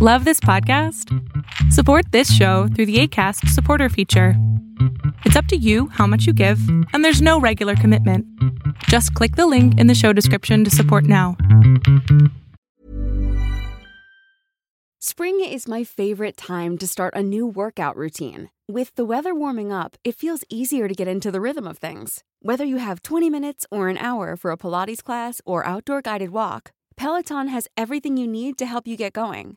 Love this podcast? Support this show through the ACAST supporter feature. It's up to you how much you give, and there's no regular commitment. Just click the link in the show description to support now. Spring is my favorite time to start a new workout routine. With the weather warming up, it feels easier to get into the rhythm of things. Whether you have 20 minutes or an hour for a Pilates class or outdoor guided walk, Peloton has everything you need to help you get going.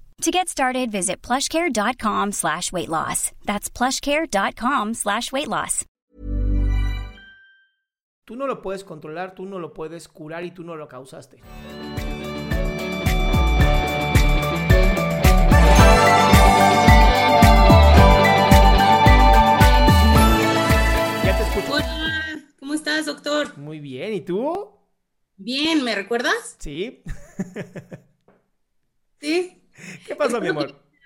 To get started, visit plushcare.com slash weight loss. That's plushcare.com slash weight loss. Tú no lo puedes controlar, tú no lo puedes curar y tú no lo causaste. Ya te escucho. Hola, ¿cómo estás, doctor? Muy bien, ¿y tú? Bien, ¿me recuerdas? Sí. Sí. ¿Qué pasó, mi Espero amor? que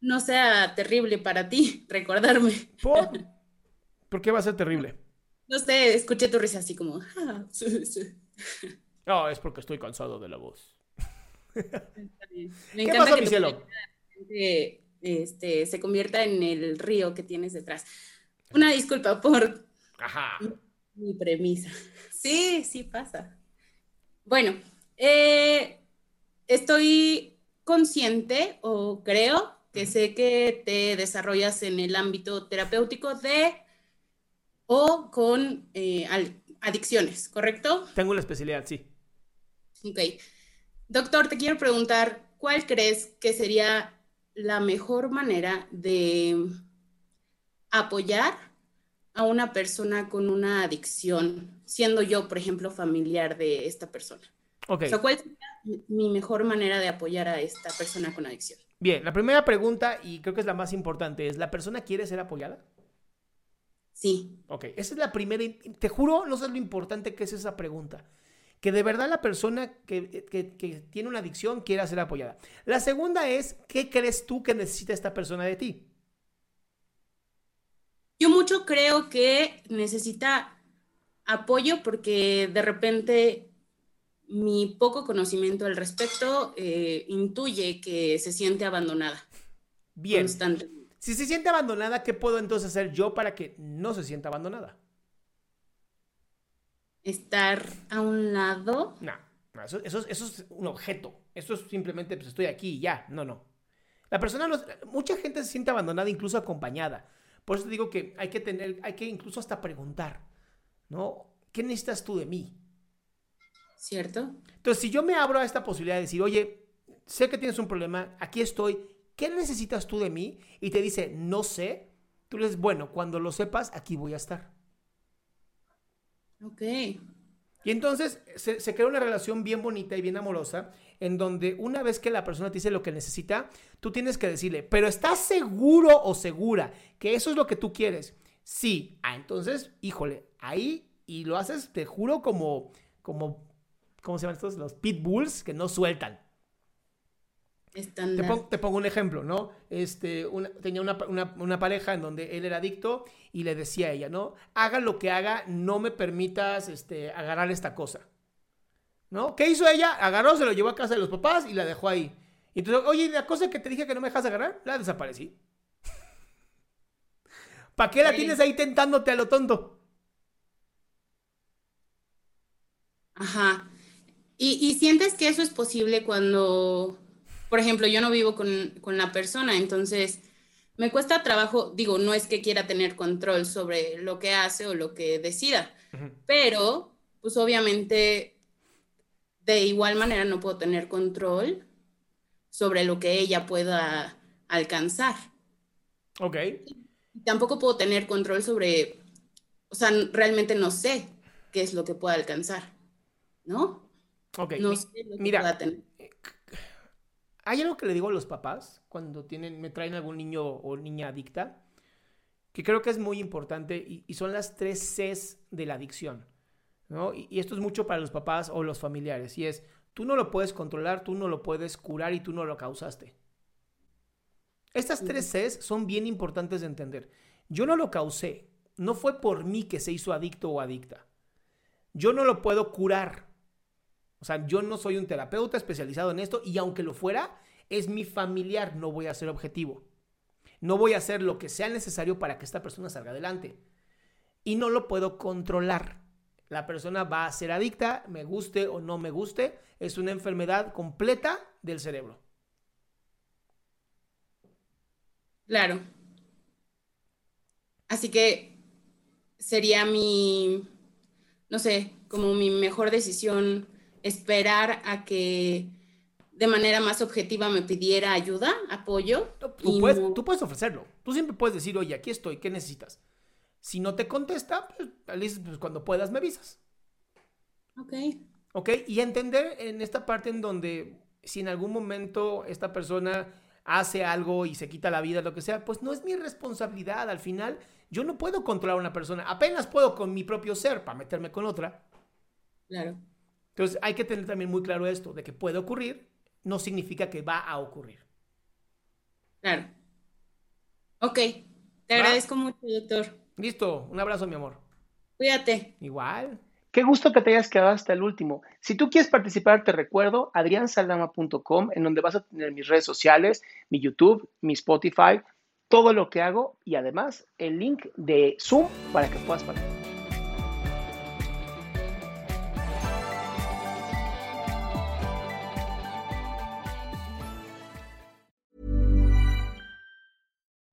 No sea terrible para ti recordarme. ¿Por? ¿Por qué va a ser terrible? No sé, escuché tu risa así como. "Ah, sí, sí". No, es porque estoy cansado de la voz. Me ¿Qué encanta pasó, que mi cielo? este, se convierta en el río que tienes detrás. Una disculpa por Ajá. mi premisa. Sí, sí pasa. Bueno, eh, estoy consciente o creo que sé que te desarrollas en el ámbito terapéutico de o con eh, adicciones, ¿correcto? Tengo una especialidad, sí. Ok. Doctor, te quiero preguntar, ¿cuál crees que sería la mejor manera de apoyar a una persona con una adicción, siendo yo, por ejemplo, familiar de esta persona? Ok. O sea, ¿cuál sería mi- mejor manera de apoyar a esta persona con adicción? Bien, la primera pregunta, y creo que es la más importante, es, ¿la persona quiere ser apoyada? Sí, Ok, esa es la primera, te juro, no sabes lo importante que es esa pregunta. Que de verdad la persona que, que- que tiene una adicción quiera ser apoyada. La segunda es, ¿qué crees tú que necesita esta persona de ti? yo mucho creo que necesita apoyo porque de repente mi poco conocimiento al respecto eh, intuye que se siente abandonada Bien, si se siente abandonada, ¿qué puedo entonces hacer yo para que no se sienta abandonada? Estar a un lado. No, no, eso, eso es- eso es un objeto. Eso es simplemente, pues estoy aquí y ya. No, no. La persona, no, es- mucha gente se siente abandonada, incluso acompañada. Por eso te digo que hay que tener, hay que incluso hasta preguntar, ¿no? ¿Qué necesitas tú de mí? ¿Cierto? Entonces, si yo me abro a esta posibilidad de decir, oye, sé que tienes un problema, aquí estoy, ¿qué necesitas tú de mí? Y te dice, no sé, tú le dices, bueno, cuando lo sepas, aquí voy a estar. Ok. Y entonces se, se crea una relación bien bonita y bien amorosa, en donde una vez que la persona te dice lo que necesita, tú tienes que decirle, pero ¿estás seguro o segura que eso es lo que tú quieres? Sí. Ah, entonces, híjole, ahí y lo haces, te juro, como, como, ¿cómo se llaman estos? Los pitbulls que no sueltan. Te, Estándar. pon- te pongo un ejemplo, ¿no? Este, una- tenía una, una- una pareja en donde él era adicto y le decía a ella, ¿no? Haga lo que haga, no me permitas este, agarrar esta cosa. ¿No? ¿Qué hizo ella? Agarró, se lo llevó a casa de los papás y la dejó ahí. Y entonces, oye, la cosa que te dije que no me dejas agarrar, la desaparecí. ¿Para qué la Sí. tienes ahí tentándote a lo tonto? Ajá. ¿Y, y sientes que eso es posible cuando, por ejemplo, yo no vivo con, con la persona, entonces me cuesta trabajo, digo, no es que quiera tener control sobre lo que hace o lo que decida, pero pues obviamente de igual manera no puedo tener control sobre lo que ella pueda alcanzar. Ok. Tampoco puedo tener control sobre, o sea, realmente no sé qué es lo que pueda alcanzar, ¿no? Ok. No mi- sé lo que Mira, pueda tener. hay algo que le digo a los papás cuando tienen, me traen algún niño o niña adicta, que creo que es muy importante y, son las tres Cs de la adicción. ¿no? Y, y, esto es mucho para los papás o los familiares. Y es, tú no lo puedes controlar, tú no lo puedes curar y tú no lo causaste. Estas tres Cs son bien importantes de entender. Yo no lo causé. No fue por mí que se hizo adicto o adicta. Yo no lo puedo curar. O sea, yo no soy un terapeuta especializado en esto y aunque lo fuera, es mi familiar, no voy a ser objetivo. No voy a hacer lo que sea necesario para que esta persona salga adelante. Y no lo puedo controlar. La persona va a ser adicta, me guste o no me guste, es una enfermedad completa del cerebro. Claro. Así que sería mi, no sé, como mi mejor decisión esperar a que de manera más objetiva me pidiera ayuda, apoyo. Tú, puedes, ofrecerlo. Tú siempre puedes decir, oye, aquí estoy, ¿qué necesitas? Si no te contesta, pues, pues cuando puedas me avisas. Ok. Ok, y entender en esta parte en donde si en algún momento esta persona hace algo y se quita la vida, lo que sea, pues no es mi responsabilidad. Al final, yo no puedo controlar a una persona. Apenas puedo con mi propio ser para meterme con otra. Claro. Entonces, hay que tener también muy claro esto, de que puede ocurrir, no significa que va a ocurrir. Claro. Ok. Te agradezco mucho, doctor. Listo. Un abrazo, mi amor. Cuídate. Igual. Qué gusto que te hayas quedado hasta el último. Si tú quieres participar, te recuerdo adriansaldama.com, en donde vas a tener mis redes sociales, mi YouTube, mi Spotify, todo lo que hago y además el link de Zoom para que puedas participar.